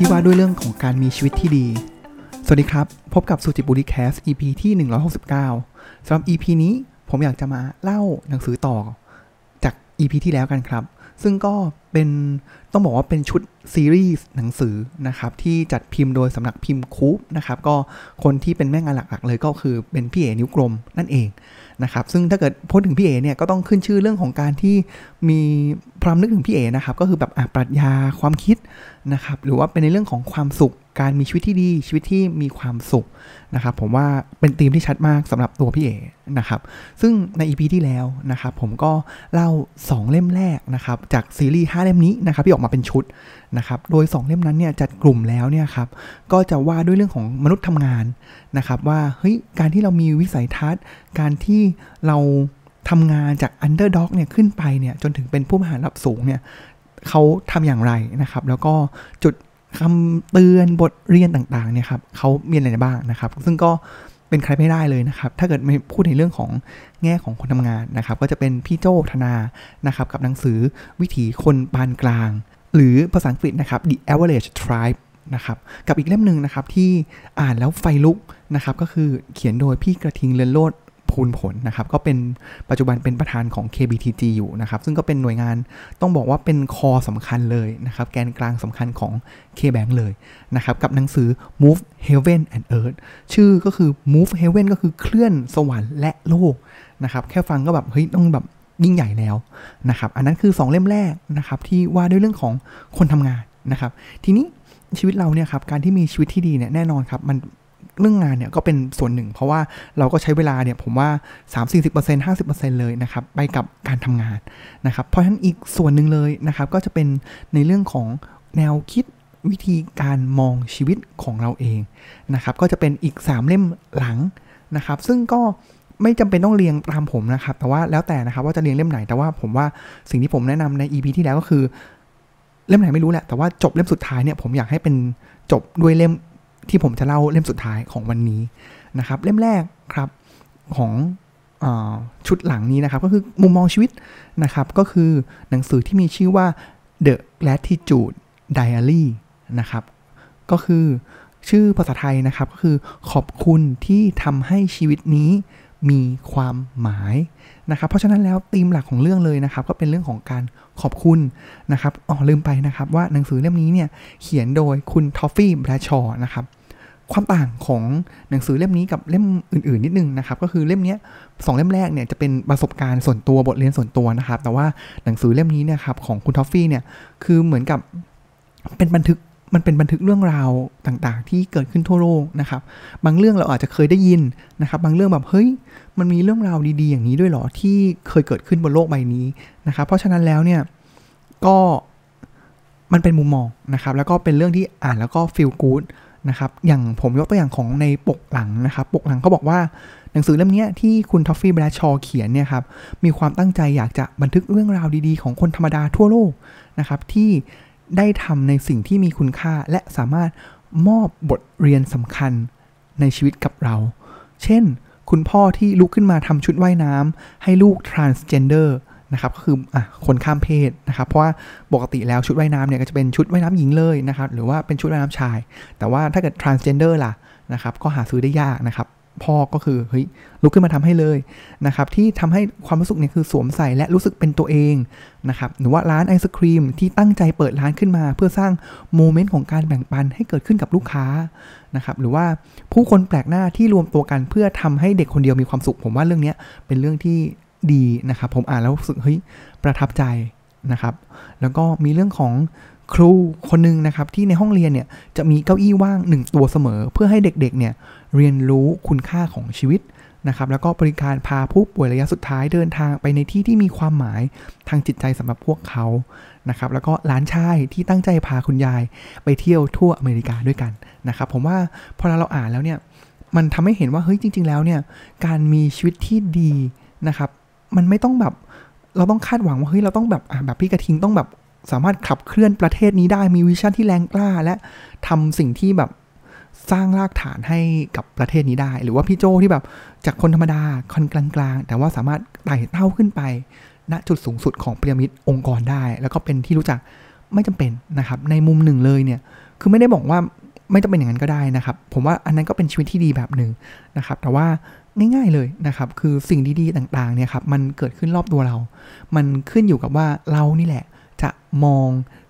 ที่ว่าด้วยเรื่องของการมีชีวิตที่ดี สวัสดีครับ พบกับสุจิบุรีแคส EP ที่ 169สำหรับ EP นี้ผมอยากจะมาเล่าหนังสือต่อจาก EP ที่แล้วกันครับ ซึ่งก็เป็นต้องบอกว่าเป็นชุดซีรีส์หนังสือนะครับ ที่จัดพิมพ์โดยสำนักพิมพ์คูปนะครับ ก็คนที่เป็นแม่งานหลักๆเลยก็คือเป็นพี่เอนิ้วกลมนั่นเอง นะครับซึ่งถ้าเกิดพูดถึงพี่เอเนี่ยก็ต้องขึ้นชื่อเรื่องของการที่มีพรามนึกถึงพี่เอนะครับก็คือแบบปรัชญาความคิดนะครับหรือว่าเป็นในเรื่องของความสุข การมีชีวิตที่ดีชีวิตที่มีความสุขนะครับผมว่าเป็นธีมที่ชัดมากสำหรับตัวพี่เอนะครับซึ่งใน EP ที่แล้วนะครับผมก็เล่า 2 เล่มแรกนะครับจากซีรีส์5เล่มนี้นะครับที่ออกมาเป็นชุดนะครับโดย 2 เล่มนั้นเนี่ยจัดกลุ่มแล้วเนี่ยครับก็จะว่าด้วยเรื่องของมนุษย์ทำงานนะครับว่าเฮ้ยการที่เรามีวิสัยทัศน์ การที่เราทำงานจากอันเดอร์ด็อกเนี่ยขึ้นไปเนี่ยจนถึงเป็นผู้บริหารระดับสูงเนี่ยเขาทำอย่างไรนะครับ แล้วก็จุด คำเตือนบทเรียนต่างๆเนี่ยครับเขามีอะไรบ้างนะครับ ซึ่งก็เป็นใครไม่ได้เลยนะครับ ถ้าเกิดไม่พูดในเรื่องของแง่ของคนทำงานนะครับ ก็จะเป็นพี่โจธนานะครับ กับหนังสือวิถีคนปานกลาง หรือภาษาอังกฤษนะครับ The Average Tribe นะครับกับอีกเล่มหนึ่งนะครับที่อ่านแล้วไฟลุกนะครับ ก็คือเขียนโดยพี่กระทิงเรือนโลด พูนผลนะครับ ก็เป็นปัจจุบันเป็นประธานของ KBTG อยู่นะครับ ซึ่งก็เป็นหน่วยงานต้องบอกว่าเป็นคอสำคัญเลยนะครับ แกนกลางสำคัญของ KBank เลยนะครับ กับหนังสือ Move Heaven and Earth ชื่อก็คือ Move Heaven ก็คือเคลื่อนสวรรค์และโลกนะครับ แค่ฟังก็แบบ เฮ้ย ต้องแบบยิ่งใหญ่แล้วนะครับ อันนั้นคือ 2 เล่มแรกนะครับที่ว่าด้วยเรื่องของคนทำงานนะครับ ทีนี้ชีวิตเราเนี่ยครับการที่มีชีวิตที่ดีเนี่ยแน่นอนครับมัน เรื่องงานเนี่ยก็เป็นส่วนหนึ่ง เพราะว่าเราก็ใช้เวลาเนี่ยผมว่า 3 40 50 เลยนะครับไปกับการทำงานนะครับ เพราะฉะนั้นอีกส่วนหนึ่งเลยนะครับ ก็จะเป็นในเรื่องของแนวคิดวิธีการมองชีวิตของเราเองนะครับ ก็จะเป็นอีก 3 เล่มหลังนะครับ ซึ่งก็ไม่จำเป็นต้องเรียงตามผมนะครับ แต่ว่าแล้วแต่นะครับว่าจะเรียงเล่มไหนแต่ว่าผมว่าสิ่งที่ผมแนะนำใน EP ที่แล้วก็คือ เล่มไหนไม่รู้แหละแต่ว่าจบเล่มสุดท้ายเนี่ยผมอยากให้เป็นจบด้วยเล่ม ที่ผมจะเล่าเล่มสุดท้ายของวันนี้นะครับ เล่มแรกครับของอชุดหลังนี้นะครับ ก็คือมุมมองชีวิตนะครับ ก็คือหนังสือที่มีชื่อว่า The Gratitude Diary นะครับ ก็คือชื่อภาษาไทยนะครับ ก็คือขอบคุณที่ทำให้ชีวิตนี้มีความหมายนะครับ เพราะฉะนั้นแล้วธีมหลักของเรื่องเลยนะครับ ก็เป็นเรื่องของการขอบคุณนะครับอ๋อลืมไปนะครับว่าหนังสือเล่มนี้เนี่ยเขียนโดยคุณทอฟฟี่แบรชอร์นะครับ ความต่างของหนังสือเล่มนี้กับเล่มอื่นๆนิดนึงนะครับ ก็คือเล่มนี้สองเล่มแรกเนี่ยจะเป็นประสบการณ์ส่วนตัวบทเรียนส่วนตัวนะครับ แต่ว่าหนังสือเล่มนี้เนี่ยครับของคุณทอฟฟี่เนี่ยคือเหมือนกับเป็นบันทึกมันเป็นบันทึกเรื่องราวต่างๆ ที่เกิดขึ้นทั่วโลกนะครับ บางเรื่องเราอาจจะเคยได้ยินนะครับ บางเรื่องแบบเฮ้ย มันมีเรื่องราวดีๆ อย่างนี้ด้วยหรอที่เคยเกิดขึ้นบนโลกใบนี้นะครับ เพราะฉะนั้นแล้วเนี่ยก็มันเป็นมุมมองนะครับ แล้วก็เป็นเรื่องที่อ่านแล้วก็ฟีลกู๊ด นะครับอย่างผมยกตัวอย่างของในปกหลังนะครับ ปกหลังเขาบอกว่าหนังสือเล่มนี้ที่คุณทอฟฟี่แบรชอเขียนเนี่ยครับมีความตั้งใจอยากจะบันทึกเรื่องราวดีๆ ของคนธรรมดาทั่วโลกนะครับที่ได้ทำในสิ่งที่มีคุณค่าและสามารถมอบบทเรียนสำคัญในชีวิตกับเรา เช่น คุณพ่อที่ลุกขึ้นมาทำชุดว่ายน้ำให้ลูก transgender นะครับก็คืออะคนข้ามเพศนะครับเพราะว่าปกติแล้วชุดว่ายน้ำเนี่ยก็จะเป็นชุดว่ายน้ำหญิงเลยนะครับหรือว่าเป็นชุดว่ายน้ำชาย แต่ว่าถ้าเกิด transgender ล่ะนะครับก็หาซื้อได้ยากนะครับพ่อก็คือเฮ้ยลุกขึ้นมาทำให้เลยนะครับที่ทำให้ความรู้สึกเนี่ยคือสวมใส่และรู้สึกเป็นตัวเองนะครับหรือว่าร้านไอศครีมที่ตั้งใจเปิดร้านขึ้นมา เพื่อสร้างโมเมนต์ของการแบ่งปันให้เกิดขึ้นกับลูกค้านะครับหรือว่าผู้คนแปลกหน้าที่รวมตัวกันเพื่อทำให้เด็กคนเดียวมีความสุข ผมว่าเรื่องนี้เป็นเรื่องที่ ดีนะครับผมอ่านแล้วรู้สึกเฮ้ยประทับใจนะครับ แล้วก็มีเรื่องของครูคนหนึ่งนะครับที่ในห้องเรียนเนี่ยจะมีเก้าอี้ว่างหนึ่งตัวเสมอ เพื่อให้เด็กๆเนี่ยเรียนรู้คุณค่าของชีวิตนะครับแล้วก็บริการพาผู้ป่วยระยะสุดท้ายเดินทางไปในที่ที่มีความหมายทางจิตใจสำหรับพวกเขานะครับแล้วก็หลานชายที่ตั้งใจพาคุณยายไปเที่ยวทั่วอเมริกาด้วยกันนะครับผมว่าพอเราอ่านแล้วเนี่ยมันทำให้เห็นว่าเฮ้ยจริง ๆ แล้วเนี่ยการมีชีวิตที่ดีนะครับ มันไม่ต้องแบบ เราต้องคาดหวังว่าเฮ้ยเราต้องแบบแบบพี่กระทิงต้องแบบสามารถขับเคลื่อนประเทศนี้ได้มีวิชั่นที่แรงกล้า และทำสิ่งที่แบบสร้างรากฐานให้กับประเทศนี้ได้ หรือว่าพี่โจที่แบบจากคนธรรมดาคนกลางๆ แต่ว่าสามารถไต่เต้าขึ้นไป ณจุดสูงสุดของพีระมิดองค์กรได้ แล้วก็เป็นที่รู้จักไม่จำเป็นนะครับ ในมุมหนึ่งเลยเนี่ยคือไม่ได้บอกว่าไม่ต้องเป็นอย่างนั้นก็ได้นะครับ ผมว่าอันนั้นก็เป็นชีวิตที่ดีแบบหนึ่งนะครับ แต่ว่า ง่ายๆเลยนะครับคือสิ่งดีๆต่างๆเนี่ยครับมันเกิดขึ้นรอบตัวเรา มันขึ้นอยู่กับว่าเรานี่แหละ จะมอง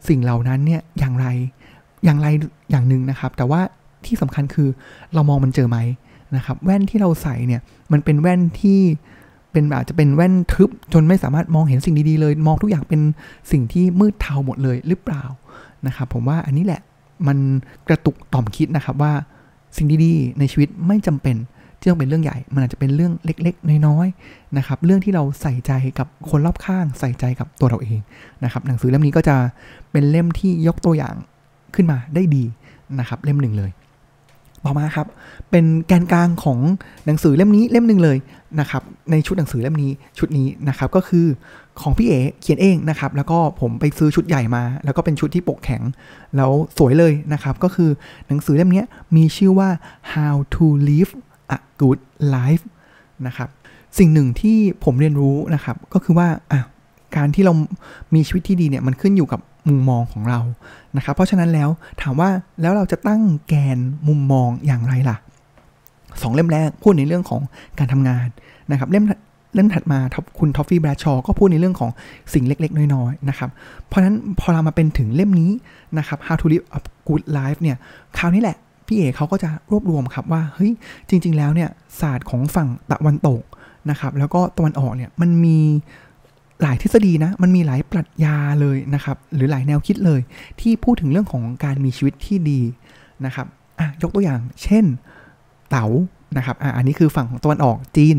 สิ่งเหล่านั้นเนี่ยอย่างไรอย่างไรอย่างหนึ่งนะครับ แต่ว่าที่สำคัญคือเรามองมันเจอไหมนะครับ แว่นที่เราใส่เนี่ยมันเป็นแว่นที่เป็นอาจจะเป็นแว่นทึบจนไม่สามารถมองเห็นสิ่งดีๆเลย มองทุกอย่างเป็นสิ่งที่มืดเทาหมดเลยหรือเปล่านะครับ ผมว่าอันนี้แหละมันกระตุกต่อมคิดนะครับว่าสิ่งดีๆในชีวิตไม่จำเป็น ที่ต้องเป็นเรื่องใหญ่ มันอาจจะเป็นเรื่องเล็กๆ น้อยๆนะครับ เรื่องที่เราใส่ใจกับคนรอบข้าง ใส่ใจกับตัวเราเองนะครับ หนังสือเล่มนี้ก็จะเป็นเล่มที่ยกตัวอย่างขึ้นมาได้ดีนะครับ เล่มหนึ่งเลยต่อมาครับ เป็นแกนกลางของหนังสือเล่มนี้เล่มหนึ่งเลยนะครับ ในชุดหนังสือเล่มนี้ชุดนี้นะครับ ก็คือของพี่เอ๋เขียนเองนะครับ แล้วก็ผมไปซื้อชุดใหญ่มา แล้วก็เป็นชุดที่ปกแข็ง แล้วสวยเลยนะครับ ก็คือหนังสือเล่มนี้มีชื่อว่า how to live a good life นะครับสิ่งหนึ่งที่ผมเรียนรู้นะครับ ก็คือว่าอะการที่เรามีชีวิตที่ดีเนี่ยมันขึ้นอยู่กับมุมมองของเรานะครับ เพราะฉะนั้นแล้วถามว่าแล้วเราจะตั้งแกนมุมมองอย่างไรล่ะสองเล่มแรกพูดในเรื่องของการทำงานนะครับเล่มเล่มถัดมาคุณทอฟฟี่แบรชอก็พูดในเรื่องของสิ่งเล็ก ๆ น้อยๆนะครับ เพราะฉะนั้นพอเรามาเป็นถึงเล่มนี้นะครับ How to live a good life เนี่ยคราวนี้แหละ พี่เอกเขาก็จะรวบรวมครับว่าเฮ้ยจริง ๆ แล้วเนี่ยศาสตร์ของฝั่งตะวันตกนะครับ แล้วก็ตะวันออกเนี่ยมันมีหลายทฤษฎีนะ มันมีหลายปรัชญาเลยนะครับ หรือหลายแนวคิดเลย ที่พูดถึงเรื่องของการมีชีวิตที่ดีนะครับอะยกตัวอย่าง เช่น เต๋านะครับอะอันนี้คือฝั่งของตะวันออกจีน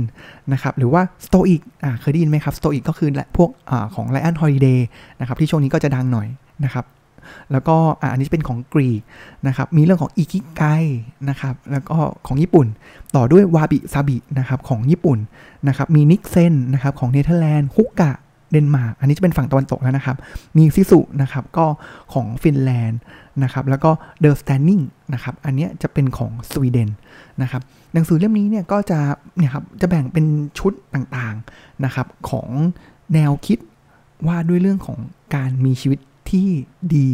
นะครับ หรือว่าสโตอิกอะเคยได้ยินไหมครับสโตอิกก็คือพวกอ่าของ Ryan Holiday นะครับ ที่ช่วงนี้ก็จะดังหน่อยนะครับ แล้วก็อันนี้เป็นของกรีกนะครับ มีเรื่องของอิกิไกนะครับ แล้วก็ของญี่ปุ่น ต่อด้วยวาบิซาบินะครับของญี่ปุ่นนะครับ มี niksen นะครับของเนเธอร์แลนด์ hygge เดนมาร์ก อันนี้จะเป็นฝั่งตะวันตกแล้วนะครับ มี sisu นะครับก็ของฟินแลนด์นะครับ แล้วก็ döstädning นะครับ อันนี้จะเป็นของสวีเดนนะครับ หนังสือเล่มนี้เนี่ยก็จะเนี่ยครับจะแบ่งเป็นชุดต่างๆนะครับของแนวคิดว่าด้วยเรื่องของการมีชีวิต ที่ดี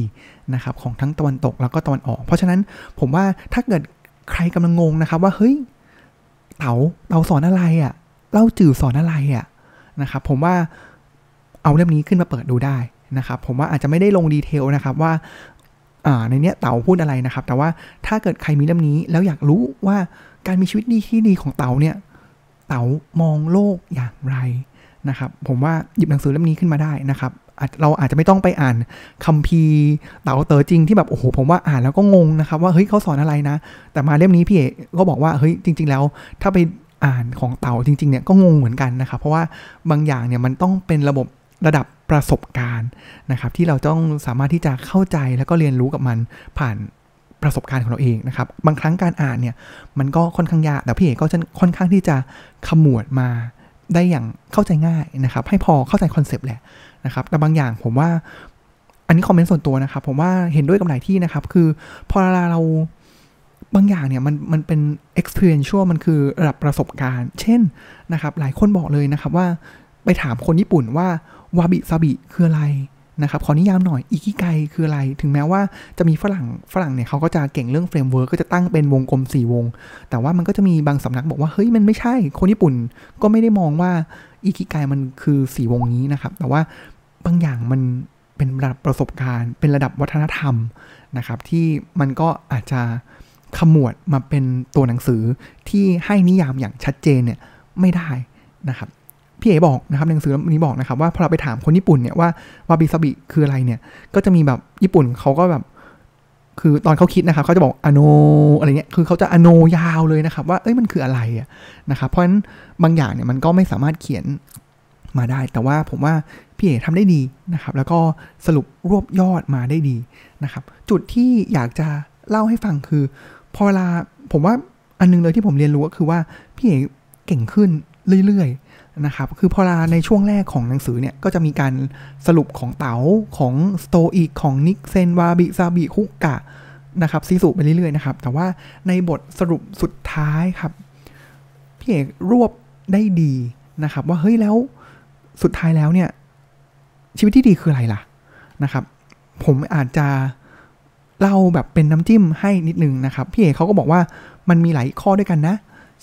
นะครับของทั้งตะวันตกแล้วก็ตะวันออก เพราะฉะนั้นผมว่าถ้าเกิดใครกำลังงงนะครับว่าเฮ้ยเต๋าเต๋าสอนอะไรอะ่ะเล่าจื่อสอนอะไรอะ่ะนะครับผมว่าเอาเล่มนี้ขึ้นมาเปิดดูได้นะครับผมว่าอาจจะไม่ได้ลงดีเทลนะครับว่าในเนี้ยเต๋าพูดอะไรนะครับ แต่ว่าถ้าเกิดใครมีเล่มนี้แล้วอยากรู้ว่าการมีชีวิตดีที่ดีของเต๋าเนี่ยเต๋ามองโลกอย่างไรนะครับ ผมว่าหยิบหนังสือเล่มนี้ขึ้นมาได้นะครับ เราอาจจะไม่ต้องไปอ่านคัมภีร์เต๋าเต๋อจริงที่แบบโอ้โหผมว่าอ่านแล้วก็งงนะครับว่าเฮ้ยเขาสอนอะไรนะ แต่มาเล่มนี้พี่เอกก็บอกว่าเฮ้ยจริง ๆ แล้ว ถ้าไปอ่านของเต๋าจริงๆเนี่ยก็งงเหมือนกันนะครับเพราะว่าบางอย่างเนี่ยมันต้องเป็นระบบระดับประสบการณ์นะครับ ที่เราต้องสามารถที่จะเข้าใจแล้วก็เรียนรู้กับมันผ่านประสบการณ์ของเราเองนะครับ บางครั้งการอ่านเนี่ยมันก็ค่อนข้างยากแต่พี่เอกก็จะค่อนข้างที่จะขมวดมาได้อย่างเข้าใจง่ายนะครับ ให้พอเข้าใจ concept แหละ นะครับแต่บางอย่างผมว่าอันนี้ comment ส่วนตัวนะครับ ผมว่าเห็นด้วยกับหลายที่นะครับ คือพอเราบางอย่างเนี่ยมันมันเป็น experiential มันคือระดับประสบการณ์ เช่นนะครับ หลายคนบอกเลยนะครับว่าไปถามคนญี่ปุ่นว่าวาบิซาบิคืออะไรนะครับขอนิยามหน่อยอิกิไกคืออะไร ถึงแม้ว่าจะมีฝรั่งฝรั่งเนี่ยเขาก็จะเก่งเรื่อง framework ก็จะตั้งเป็นวงกลม 4 วง แต่ว่ามันก็จะมีบางสำนักบอกว่า เฮ้ย มันไม่ใช่ คนญี่ปุ่นก็ไม่ได้มองว่าอิกิไกมันคือ 4 วงนี้นะครับ แต่ว่า บางอย่างมันเป็นระดับประสบการณ์ เป็นระดับวัฒนธรรมนะครับ ที่มันก็อาจจะขมวดมาเป็นตัวหนังสือที่ให้นิยามอย่างชัดเจนเนี่ยไม่ได้นะครับพี่เอ๋บอกนะครับหนังสือนี้บอกนะครับว่าพอเราไปถามคนญี่ปุ่นเนี่ยว่าวาบิซาบิคืออะไรเนี่ย ก็จะมีแบบญี่ปุ่นเขาก็แบบ คือตอนเขาคิดนะครับเขาจะบอกอโนอะไรเงี้ยคือเขาจะอโนยาวเลยนะครับ ว่าเอ้ยมันคืออะไรอะนะครับเพราะฉะนั้นบางอย่างเนี่ยมันก็ไม่สามารถเขียน มาได้ แต่ว่าผมว่าพี่เอ๋ทำได้ดีนะครับ แล้วก็สรุปรวบยอดมาได้ดีนะครับ จุดที่อยากจะเล่าให้ฟังคือ พอเวลาผมว่าอันนึงเลยที่ผมเรียนรู้ก็คือว่าพี่เอ๋เก่งขึ้นเรื่อยๆนะครับ คือพอลาในช่วงแรกของหนังสือเนี่ย ก็จะมีการสรุปของเต๋าของสโตอีกของนิกเซนวาบิซาบิคุกะนะครับซีสุไปเรื่อยๆนะครับ แต่ว่าในบทสรุปสุดท้ายครับ พี่เอกรวบได้ดีนะครับ ว่าเฮ้ยแล้ว สุดท้ายแล้วเนี่ย ชีวิตที่ดีคืออะไรล่ะนะครับ ผมอาจจะเราแบบเป็นน้ำจิ้มให้นิดนึงนะครับ พี่เอกเขาก็บอกว่ามันมีหลายข้อด้วยกันนะ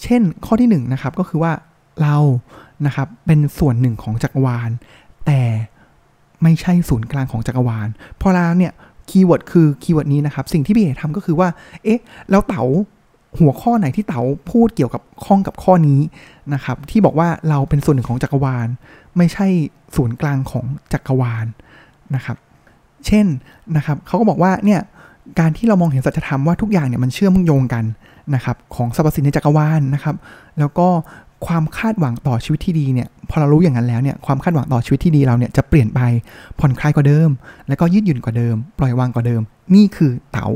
เช่นข้อที่1นนะครับก็คือว่าเรานะครับเป็นส่วนหนึ่งของจักรวาล แต่ไม่ใช่ศูนย์กลางของจักรวาลพอลาเนี่ย keyword คือ keyword นี้นะครับ สิ่งที่พี่เอกทำก็คือว่า เอ๊ะ แล้วเต๋าหัวข้อไหนที่เต๋าพูดเกี่ยวกับข้องกับข้อนี้นะครับ ที่บอกว่าเราเป็นส่วนหนึ่งของจักรวาล ไม่ใช่ศูนย์กลางของจักรวาลนะครับ เช่นนะครับเขาก็บอกว่าเนี่ยการที่เรามองเห็นสัจธรรมว่าทุกอย่างเนี่ยมันเชื่อมโยงกันนะครับของสรรพสิ่งในจักรวาลนะครับ แล้วก็ความคาดหวังต่อชีวิตที่ดีเนี่ยพอเรารู้อย่างนั้นแล้วเนี่ยความคาดหวังต่อชีวิตที่ดีเราเนี่ยจะเปลี่ยนไปผ่อนคลายกว่าเดิม แล้วก็ยืดหยุ่นกว่าเดิม ปล่อยวางกว่าเดิม นี่คือเต๋า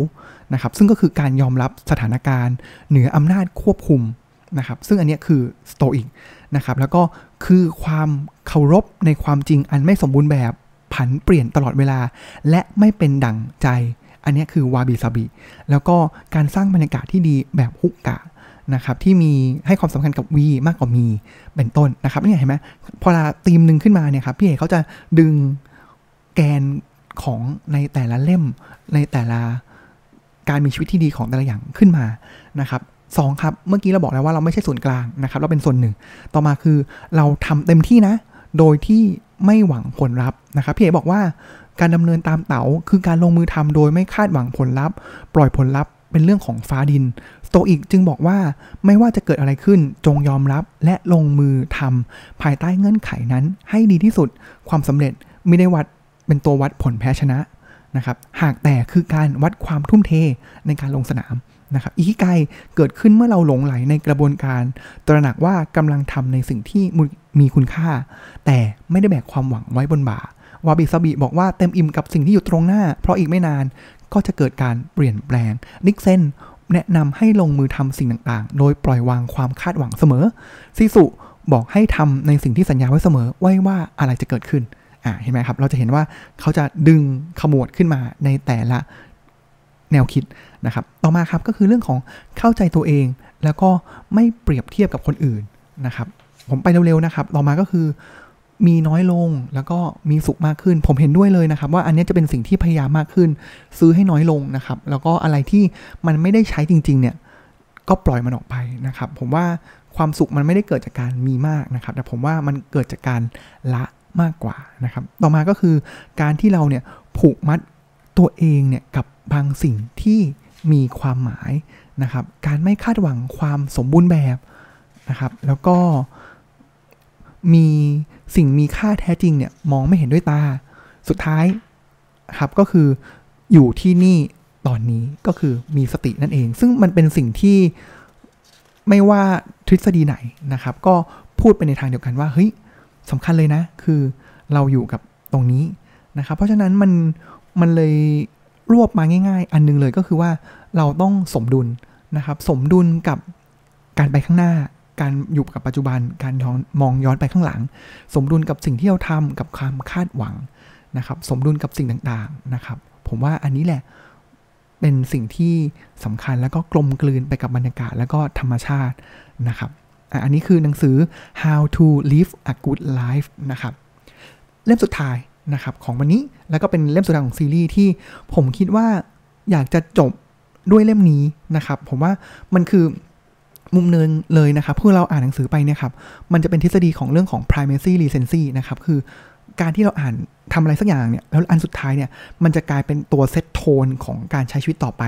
นะครับ ซึ่งก็คือการยอมรับสถานการณ์ เหนืออำนาจควบคุมนะครับ ซึ่งอันนี้คือสโตอิก นะครับแล้วก็คือความเคารพในความจริงอันไม่สมบูรณ์แบบผันเปลี่ยนตลอดเวลา และไม่เป็นดั่งใจ อันนี้คือวาบิซาบิแล้วก็การสร้างบรรยากาศที่ดีแบบฮุกกะนะครับที่มีให้ความสำคัญกับวีมากกว่ามีเป็นต้นนะครับนี่เห็นไหมพอลาตีมหนึ่งขึ้นมาเนี่ยครับพี่เอกเขาจะดึงแกนของในแต่ละเล่มในแต่ละการมีชีวิตที่ดีของแต่ละอย่างขึ้นมานะครับ สองครับ เมื่อกี้เราบอกแล้วว่าเราไม่ใช่ส่วนกลางนะครับ เราเป็นส่วนหนึ่ง ต่อมาคือเราทำเต็มที่นะ โดยที่ไม่หวังผลลัพธ์นะครับ พี่เอบอกว่าการดำเนินตามเต๋าคือการลงมือทำโดยไม่คาดหวังผลลัพธ์ ปล่อยผลลัพธ์เป็นเรื่องของฟ้าดิน โตอิกจึงบอกว่าไม่ว่าจะเกิดอะไรขึ้นจงยอมรับและลงมือทำภายใต้เงื่อนไขนั้นให้ดีที่สุด ความสำเร็จไม่ได้วัดเป็นตัววัดผลแพ้ชนะ นะครับ หากแต่คือการวัดความทุ่มเทในการลงสนามนะครับอิคิไกเกิดขึ้นเมื่อเราหลงไหลในกระบวนการ ตระหนักว่ากำลังทำในสิ่งที่มีคุณค่า แต่ไม่ได้แบกความหวังไว้บนบ่าวาบิซาบิบอกว่าเต็มอิ่มกับสิ่งที่อยู่ตรงหน้า เพราะอีกไม่นานก็จะเกิดการเปลี่ยนแปลงนิกเซนแนะนำให้ลงมือทำสิ่งต่างๆ โดยปล่อยวางความคาดหวังเสมอซิสุบอกให้ทำในสิ่งที่สัญญาไว้เสมอไว้ว่าอะไรจะเกิดขึ้น อ่าเห็นไหมครับ เราจะเห็นว่าเขาจะดึงขมวดขึ้นมาในแต่ละแนวคิดนะครับ ต่อมาครับก็คือเรื่องของเข้าใจตัวเอง แล้วก็ไม่เปรียบเทียบกับคนอื่นนะครับ ผมไปเร็วๆนะครับ ต่อมาก็คือมีน้อยลงแล้วก็มีสุขมากขึ้น ผมเห็นด้วยเลยนะครับ ว่าอันนี้จะเป็นสิ่งที่พยายามมากขึ้น ซื้อให้น้อยลงนะครับ แล้วก็อะไรที่มันไม่ได้ใช้จริง ๆ เนี่ย ก็ปล่อยมันออกไปนะครับ ผมว่าความสุขมันไม่ได้เกิดจากการมีมากนะครับ แต่ผมว่ามันเกิดจากการละ มากกว่านะครับ ต่อมาก็คือการที่เราเนี่ยผูกมัดตัวเองเนี่ยกับบางสิ่งที่มีความหมายนะครับ การไม่คาดหวังความสมบูรณ์แบบนะครับ แล้วก็มีสิ่งมีค่าแท้จริงเนี่ยมองไม่เห็นด้วยตา สุดท้ายครับก็คืออยู่ที่นี่ตอนนี้ก็คือมีสตินั่นเอง ซึ่งมันเป็นสิ่งที่ไม่ว่าทฤษฎีไหนนะครับ ก็พูดไปในทางเดียวกันว่าเฮ้ย สำคัญเลยนะ คือเราอยู่กับตรงนี้นะครับ เพราะฉะนั้นมันมันเลยรวบมาง่าย ๆ อันนึงเลยก็คือว่าเราต้องสมดุลนะครับ สมดุลกับการไปข้างหน้า การอยู่กับปัจจุบัน การมองย้อนไปข้างหลัง สมดุลกับสิ่งที่เราทำกับความคาดหวังนะครับ สมดุลกับสิ่งต่างๆนะครับ ผมว่าอันนี้แหละเป็นสิ่งที่สำคัญแล้วก็กลมกลืนไปกับบรรยากาศแล้วก็ธรรมชาตินะครับ อันนี้คือหนังสือ how to live a good life นะครับ เล่มสุดท้ายนะครับของวันนี้แล้วก็เป็นเล่มสุดท้ายของซีรีส์ที่ผมคิดว่าอยากจะจบด้วยเล่มนี้นะครับ ผมว่ามันคือมุมเนินเลยนะครับเพื่อเราอ่านหนังสือไปเนี่ยครับ มันจะเป็นทฤษฎีของเรื่องของ primacy recency นะครับ คือ การที่เราอ่านทำอะไรสักอย่างเนี่ยแล้วอันสุดท้ายเนี่ยมันจะกลายเป็นตัวเซตโทนของการใช้ชีวิตต่อไป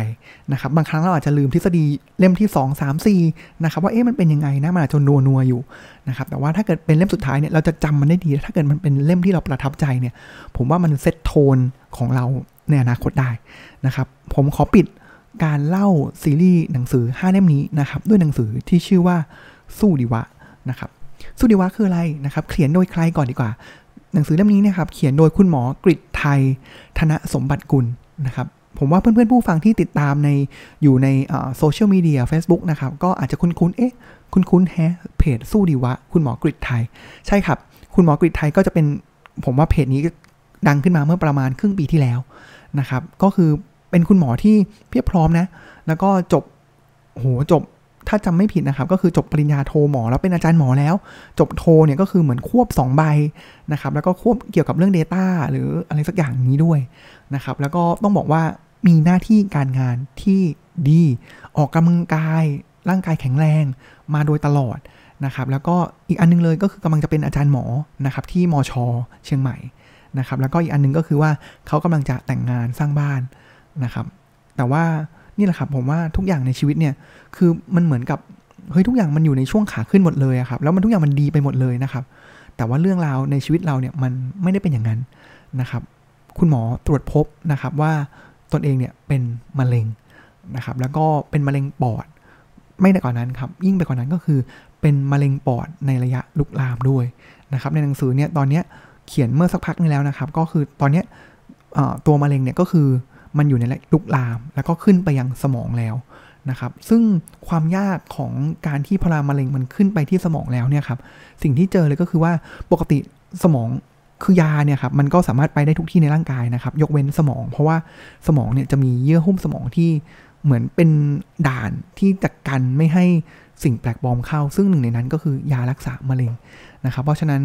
นะครับบางครั้งเราอาจจะลืมทฤษฎีเล่มที่ 2 3 4นะครับว่าเอ๊ะมันเป็นยังไงนะมันอาจจะนัวนัวอยู่นะครับแต่ว่าถ้าเกิดเป็นเล่มสุดท้ายเนี่ยเราจะจำมันได้ดี ถ้าเกิดมันเป็นเล่มที่เราประทับใจเนี่ยผมว่ามันเซตโทนของเราในอนาคตได้นะครับผมขอปิดการเล่าซีรีส์หนังสือ 5 เล่มนี้นะครับด้วยหนังสือที่ชื่อว่าสู้ดีวะนะครับสู้ดีวะคืออะไรนะครับเขียนโดยใครก่อนดีกว่า หนังสือเล่มนี้นะครับเขียนโดยคุณหมอกริไทยธนสมบัติกุลนะครับผมว่าเพื่อนๆผู้ฟังที่ติดตามในอยู่ในโซเชียลมีเดีย Facebook นะครับ ก็อาจจะคุ้นๆ เอ๊ะ คุ้นๆแฮะเพจสู้ดีวะ คุณหมอกริไทย ใช่ครับ คุณหมอกริไทยก็จะเป็นผมว่าเพจนี้ดังขึ้นมาเมื่อประมาณครึ่งปีที่แล้วนะครับ ก็คือเป็นคุณหมอที่เพียบพร้อมนะ แล้วก็จบโหจบ ถ้าจำไม่ผิดนะครับ ก็คือจบปริญญาโทหมอ แล้วเป็นอาจารย์หมอแล้ว จบโทเนี่ยก็คือเหมือนควบ 2 ใบนะครับ แล้วก็ควบเกี่ยวกับเรื่อง Data หรืออะไรสักอย่างนี้ด้วยนะครับ แล้วก็ต้องบอกว่ามีหน้าที่การงานที่ดี ออกกำลังกาย ร่างกายแข็งแรงมาโดยตลอดนะครับ แล้วก็อีกอันนึงเลยก็คือกำลังจะเป็นอาจารย์หมอนะครับที่มอชอเชียงใหม่นะครับ แล้วก็อีกอันนึงก็คือว่าเขากำลังจะแต่งงานสร้างบ้านนะครับ แต่ว่า นี่แหละครับผมว่าทุกอย่างในชีวิตเนี่ยคือมันเหมือนกับเฮ้ยทุกอย่างมันอยู่ในช่วงขาขึ้นหมดเลยครับแล้วมันทุกอย่างมันดีไปหมดเลยนะครับ แต่ว่าเรื่องราวในชีวิตเราเนี่ยมันไม่ได้เป็นอย่างนั้นนะครับ คุณหมอตรวจพบนะครับว่าตนเองเนี่ยเป็นมะเร็งนะครับ แล้วก็เป็นมะเร็งปอด ไม่ได้กว่านั้นครับ ยิ่งไปกว่านั้นก็คือเป็นมะเร็งปอดในระยะลุกลามด้วยนะครับ ในหนังสือเนี่ยตอนนี้เขียนเมื่อสักพักนึงแล้วนะครับ ก็คือตอนนี้ตัวมะเร็งเนี่ยก็คือ มันอยู่ในลุกลาม แล้วก็ขึ้นไปยังสมองแล้วนะครับ ซึ่งความยากของการที่พลามะเร็งมันขึ้นไปที่สมองแล้วเนี่ยครับ สิ่งที่เจอเลยก็คือว่าปกติสมองคือยาเนี่ยครับมันก็สามารถไปได้ทุกที่ในร่างกายนะครับ ยกเว้นสมอง เพราะว่าสมองเนี่ยจะมีเยื่อหุ้มสมองที่เหมือนเป็นด่านที่จะกันไม่ให้สิ่งแปลกปลอมเข้า ซึ่งหนึ่งในนั้นก็คือยารักษามะเร็งนะครับ เพราะฉะนั้น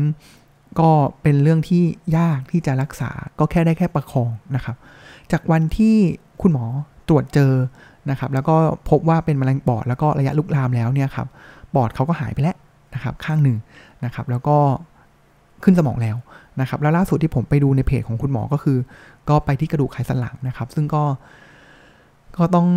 ก็เป็นเรื่องที่ยากที่จะรักษาก็แค่ได้แค่ประคองนะครับ จากวันที่คุณหมอตรวจเจอนะครับ แล้วก็พบว่าเป็นมะเร็งปอดแล้วก็ระยะลุกลามแล้วเนี่ยครับปอดเขาก็หายไปแล้วนะครับข้างหนึ่งนะครับ แล้วก็ขึ้นสมองแล้วนะครับ แล้วล่าสุดที่ผมไปดูในเพจของคุณหมอก็คือ ก็ไปที่กระดูกไขสันหลังนะครับ ซึ่งก็ก็ต้อง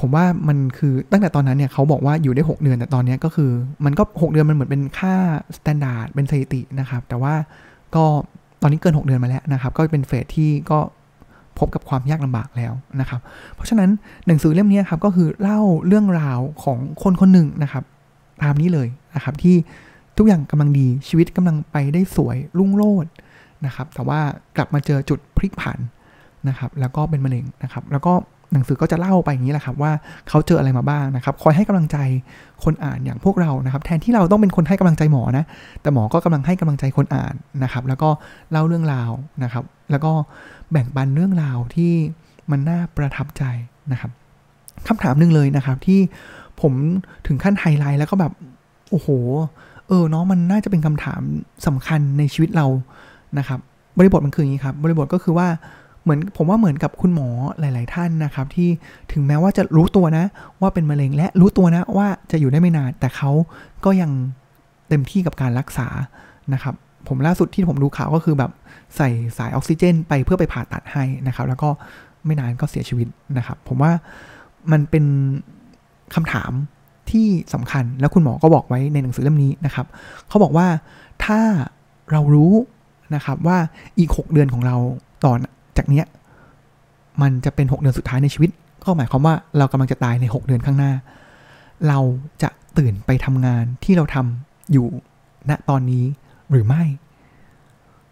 ผมว่ามันคือตั้งแต่ตอนนั้นเนี่ยเขาบอกว่าอยู่ได้ 6 เดือนแต่ตอนนี้ก็คือ มันก็ 6 เดือนมันเหมือนเป็นค่า standard เป็นสถิตินะครับ แต่ว่าก็ตอนนี้เกิน 6 เดือนมาแล้วนะครับ ก็เป็น phase ที่ก็ พบกับความยากลำบากแล้วนะครับ เพราะฉะนั้นหนังสือเล่มนี้ครับก็คือเล่าเรื่องราวของคนคนหนึ่งนะครับตามนี้เลยนะครับที่ทุกอย่างกำลังดีชีวิตกำลังไปได้สวยรุ่งโรจน์นะครับ แต่ว่ากลับมาเจอจุดพลิกผันนะครับ แล้วก็เป็นมะเร็งนะครับ แล้วก็ หนังสือก็จะเล่าไปอย่างนี้แหละครับว่าเขาเจออะไรมาบ้างนะครับ คอยให้กำลังใจคนอ่านอย่างพวกเรานะครับ แทนที่เราต้องเป็นคนให้กำลังใจหมอนะแต่หมอก็กำลังให้กำลังใจคนอ่านนะครับ แล้วก็เล่าเรื่องราวนะครับ แล้วก็แบ่งปันเรื่องราวที่มันน่าประทับใจนะครับคำถามหนึ่งเลยนะครับที่ผมถึงขั้นไฮไลท์แล้วก็แบบโอ้โห เออเนาะมันน่าจะเป็นคำถามสำคัญในชีวิตเรานะครับ บริบทมันคืออย่างนี้ครับ บริบทก็คือว่า เหมือนผมว่าเหมือนกับคุณหมอหลาย ๆ ท่านนะครับ ที่ถึงแม้ว่าจะรู้ตัวนะ ว่าเป็นมะเร็งและรู้ตัวนะว่าจะอยู่ได้ไม่นาน แต่เขาก็ยังเต็มที่กับการรักษานะครับผมล่าสุดที่ผมดูข่าวก็คือแบบใส่สายออกซิเจน ไปเพื่อไปผ่าตัดให้นะครับ แล้วก็ไม่นานก็เสียชีวิตนะครับ ผมว่ามันเป็นคำถามที่สำคัญแล้วคุณหมอก็บอกไว้ในหนังสือเล่มนี้นะครับเขาบอกว่าถ้าเรารู้นะครับว่าอีก 6 เดือนของเราต่อ จากเนี้ยมันจะเป็น 6 เดือนสุดท้ายในชีวิต ก็หมายความว่าเรากำลังจะตายใน 6 เดือนข้างหน้า เราจะตื่นไปทำงานที่เราทำอยู่ณตอนนี้หรือไม่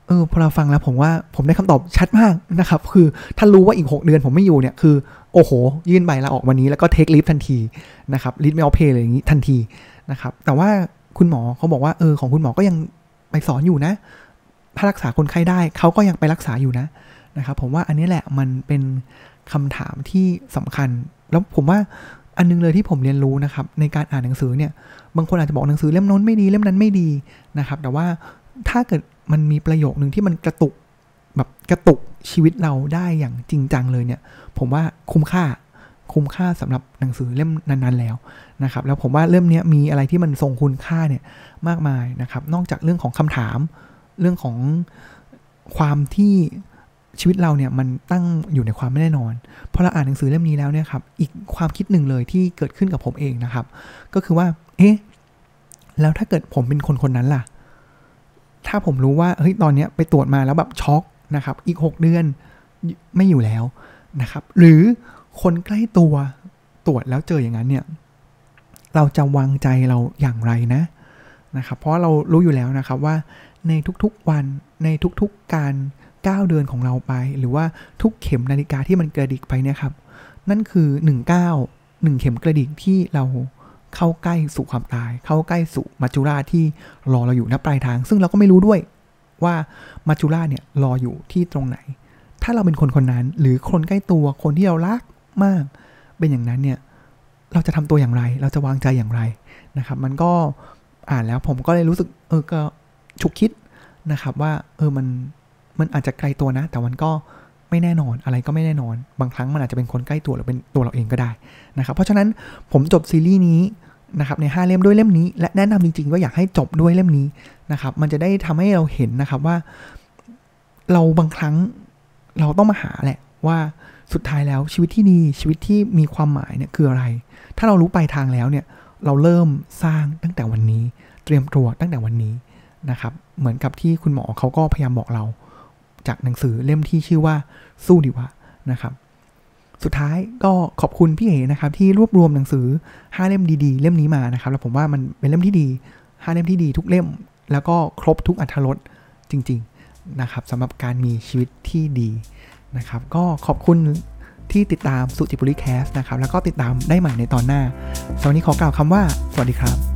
เออพอเราฟังแล้วผมว่าผมได้คำตอบชัดมากนะครับ คือถ้ารู้ว่าอีก 6 เดือนผมไม่อยู่เนี่ยคือ โอ้โห ยื่นใบลาออกวันนี้แล้วก็เทคลิฟทันทีนะครับลิฟไม่เอาเพย์เลยอย่างนี้ทันทีนะครับ แต่ว่าคุณหมอเขาบอกว่าเออของคุณหมอก็ยังไปสอนอยู่นะ ถ้ารักษาคนไข้ได้เขาก็ยังไปรักษาอยู่นะ นะครับผมว่าอันนี้แหละมันเป็นคำถามที่สำคัญ แล้วผมว่าอันนึงเลยที่ผมเรียนรู้นะครับในการอ่านหนังสือเนี่ยบางคนอาจจะบอกหนังสือเล่มน้นไม่ดีเล่มนั้นไม่ดีนะครับ แต่ว่าถ้าเกิดมันมีประโยคหนึ่งที่มันกระตุกแบบกระตุกชีวิตเราได้อย่างจริงจังเลยเนี่ย ผมว่าคุ้มค่าคุ้มค่าสำหรับหนังสือเล่มนั้น ๆ แล้วนะครับ แล้วผมว่าเล่มนี้มีอะไรที่มันทรงคุณค่าเนี่ยมากมายนะครับ นอกจากเรื่องของคำถาม เรื่องของความที่ ชีวิตเราเนี่ยมันตั้งอยู่ในความไม่แน่นอนพอเราอ่านหนังสือเล่มนี้แล้วเนี่ยครับอีกความคิดหนึ่งเลยที่เกิดขึ้นกับผมเองนะครับ ก็คือว่า เอ๊ะแล้วถ้าเกิดผมเป็นคนคนนั้นล่ะ ถ้าผมรู้ว่าเฮ้ยตอนเนี้ยไปตรวจมาแล้วแบบช็อกนะครับ อีก 6 เดือนไม่อยู่แล้วนะครับ หรือคนใกล้ตัวตรวจแล้วเจออย่างนั้นเนี่ย เราจะวางใจเราอย่างไรนะนะครับ เพราะเรารู้อยู่แล้วนะครับว่าในทุกๆวันในทุกๆการ ก้าเดินของเราไป หรือว่าทุกเข็มนาฬิกาที่มันกระดิกไปเนี่ยครับ นั่นคือหนึ่งก้าหนึ่งเข็มกระดิกที่เราเข้าใกล้สู่ความตาย เข้าใกล้สู่มัจจุราชที่รอเราอยู่ณปลายทาง ซึ่งเราก็ไม่รู้ด้วยว่ามัจจุราชเนี่ยรออยู่ที่ตรงไหน ถ้าเราเป็นคนคนนั้น หรือคนใกล้ตัวคนที่เรารักมาก เป็นอย่างนั้นเนี่ยเราจะทำตัวอย่างไร เราจะวางใจอย่างไรนะครับ มันก็อ่านแล้วผมก็เลยรู้สึกเออก็ฉุกคิดนะครับว่าเออมัน มันอาจจะไกลตัวนะ แต่มันก็ไม่แน่นอนอะไรก็ไม่แน่นอน บางครั้งมันอาจจะเป็นคนใกล้ตัวหรือเป็นตัวเราเองก็ได้นะครับ เพราะฉะนั้นผมจบซีรีส์นี้นะครับใน 5 เล่มด้วยเล่มนี้ และแนะนำจริงๆว่าอยากให้จบด้วยเล่มนี้นะครับ มันจะได้ทำให้เราเห็นนะครับว่า เราบางครั้งเราต้องมาหาแหละว่าสุดท้ายแล้วชีวิตที่ดีชีวิตที่มีความหมายเนี่ยคืออะไร ถ้าเรารู้ปลายทางแล้วเนี่ย เราเริ่มสร้างตั้งแต่วันนี้ เตรียมตัวตั้งแต่วันนี้นะครับ เหมือนกับที่คุณหมอเขาก็พยายามบอกเรา จากหนังสือเล่มที่ชื่อว่าสู้ดีวะนะครับ สุดท้ายก็ขอบคุณพี่เอ๋นะครับที่รวบรวมหนังสือ 5 เล่มดีๆ เล่มนี้มานะครับ แล้วผมว่ามันเป็นเล่มที่ดี 5 เล่มที่ดีทุกเล่ม แล้วก็ครบทุกอัธรสจริง ๆนะครับสำหรับการมีชีวิตที่ดีนะครับ ก็ขอบคุณที่ติดตามสุจิบุรีแคสนะครับ แล้วก็ติดตามได้ใหม่ในตอนหน้าสำหรับวันนี้ขอกล่าวคำว่า สวัสดีครับ